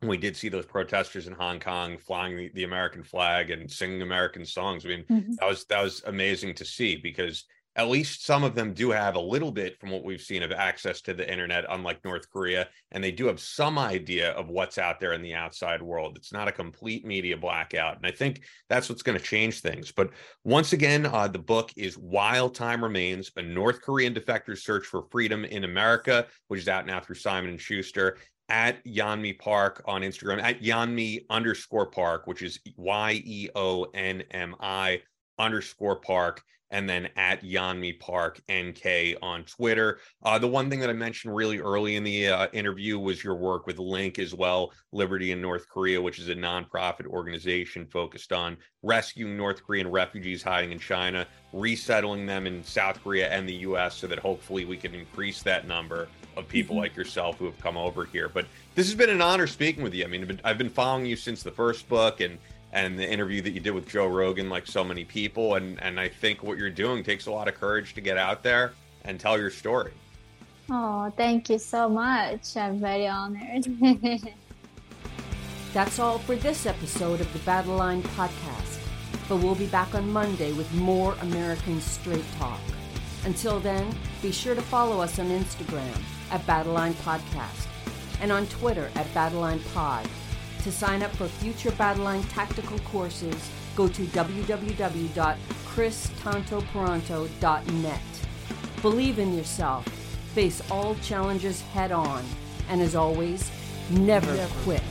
we did see those protesters in Hong Kong flying the, the American flag and singing American songs. I mean, mm-hmm. that was that was amazing to see because at least some of them do have a little bit from what we've seen of access to the internet unlike north korea and they do have some idea of what's out there in the outside world. It's not a complete media blackout and i think that's what's going to change things. But once again uh, the book is while time remains a north korean defector's search for freedom in america which is out now through simon and schuster at Yeonmi Park on Instagram, at Yeonmi underscore Park, which is Y E O N M I underscore Park and then at Yeonmi Park NK on Twitter. Uh, the one thing that I mentioned really early in the uh, interview was your work with Link as well, Liberty in North Korea, which is a nonprofit organization focused on rescuing North Korean refugees hiding in China, resettling them in South Korea and the US so that hopefully we can increase that number of people mm-hmm. like yourself who have come over here. But this has been an honor speaking with you. I mean, I've been following you since the first book and and the interview that you did with Joe Rogan, like so many people. And and I think what you're doing takes a lot of courage to get out there and tell your story. Oh, thank you so much. I'm very honored. That's all for this episode of the Battle Line podcast. But we'll be back on Monday with more American Straight Talk. Until then, be sure to follow us on Instagram at Battle Line Podcast and on Twitter at Battle Line Pod to sign up for future Battleline tactical courses, go to www.kristantoparonto.net. Believe in yourself, face all challenges head on, and as always, never, never. quit.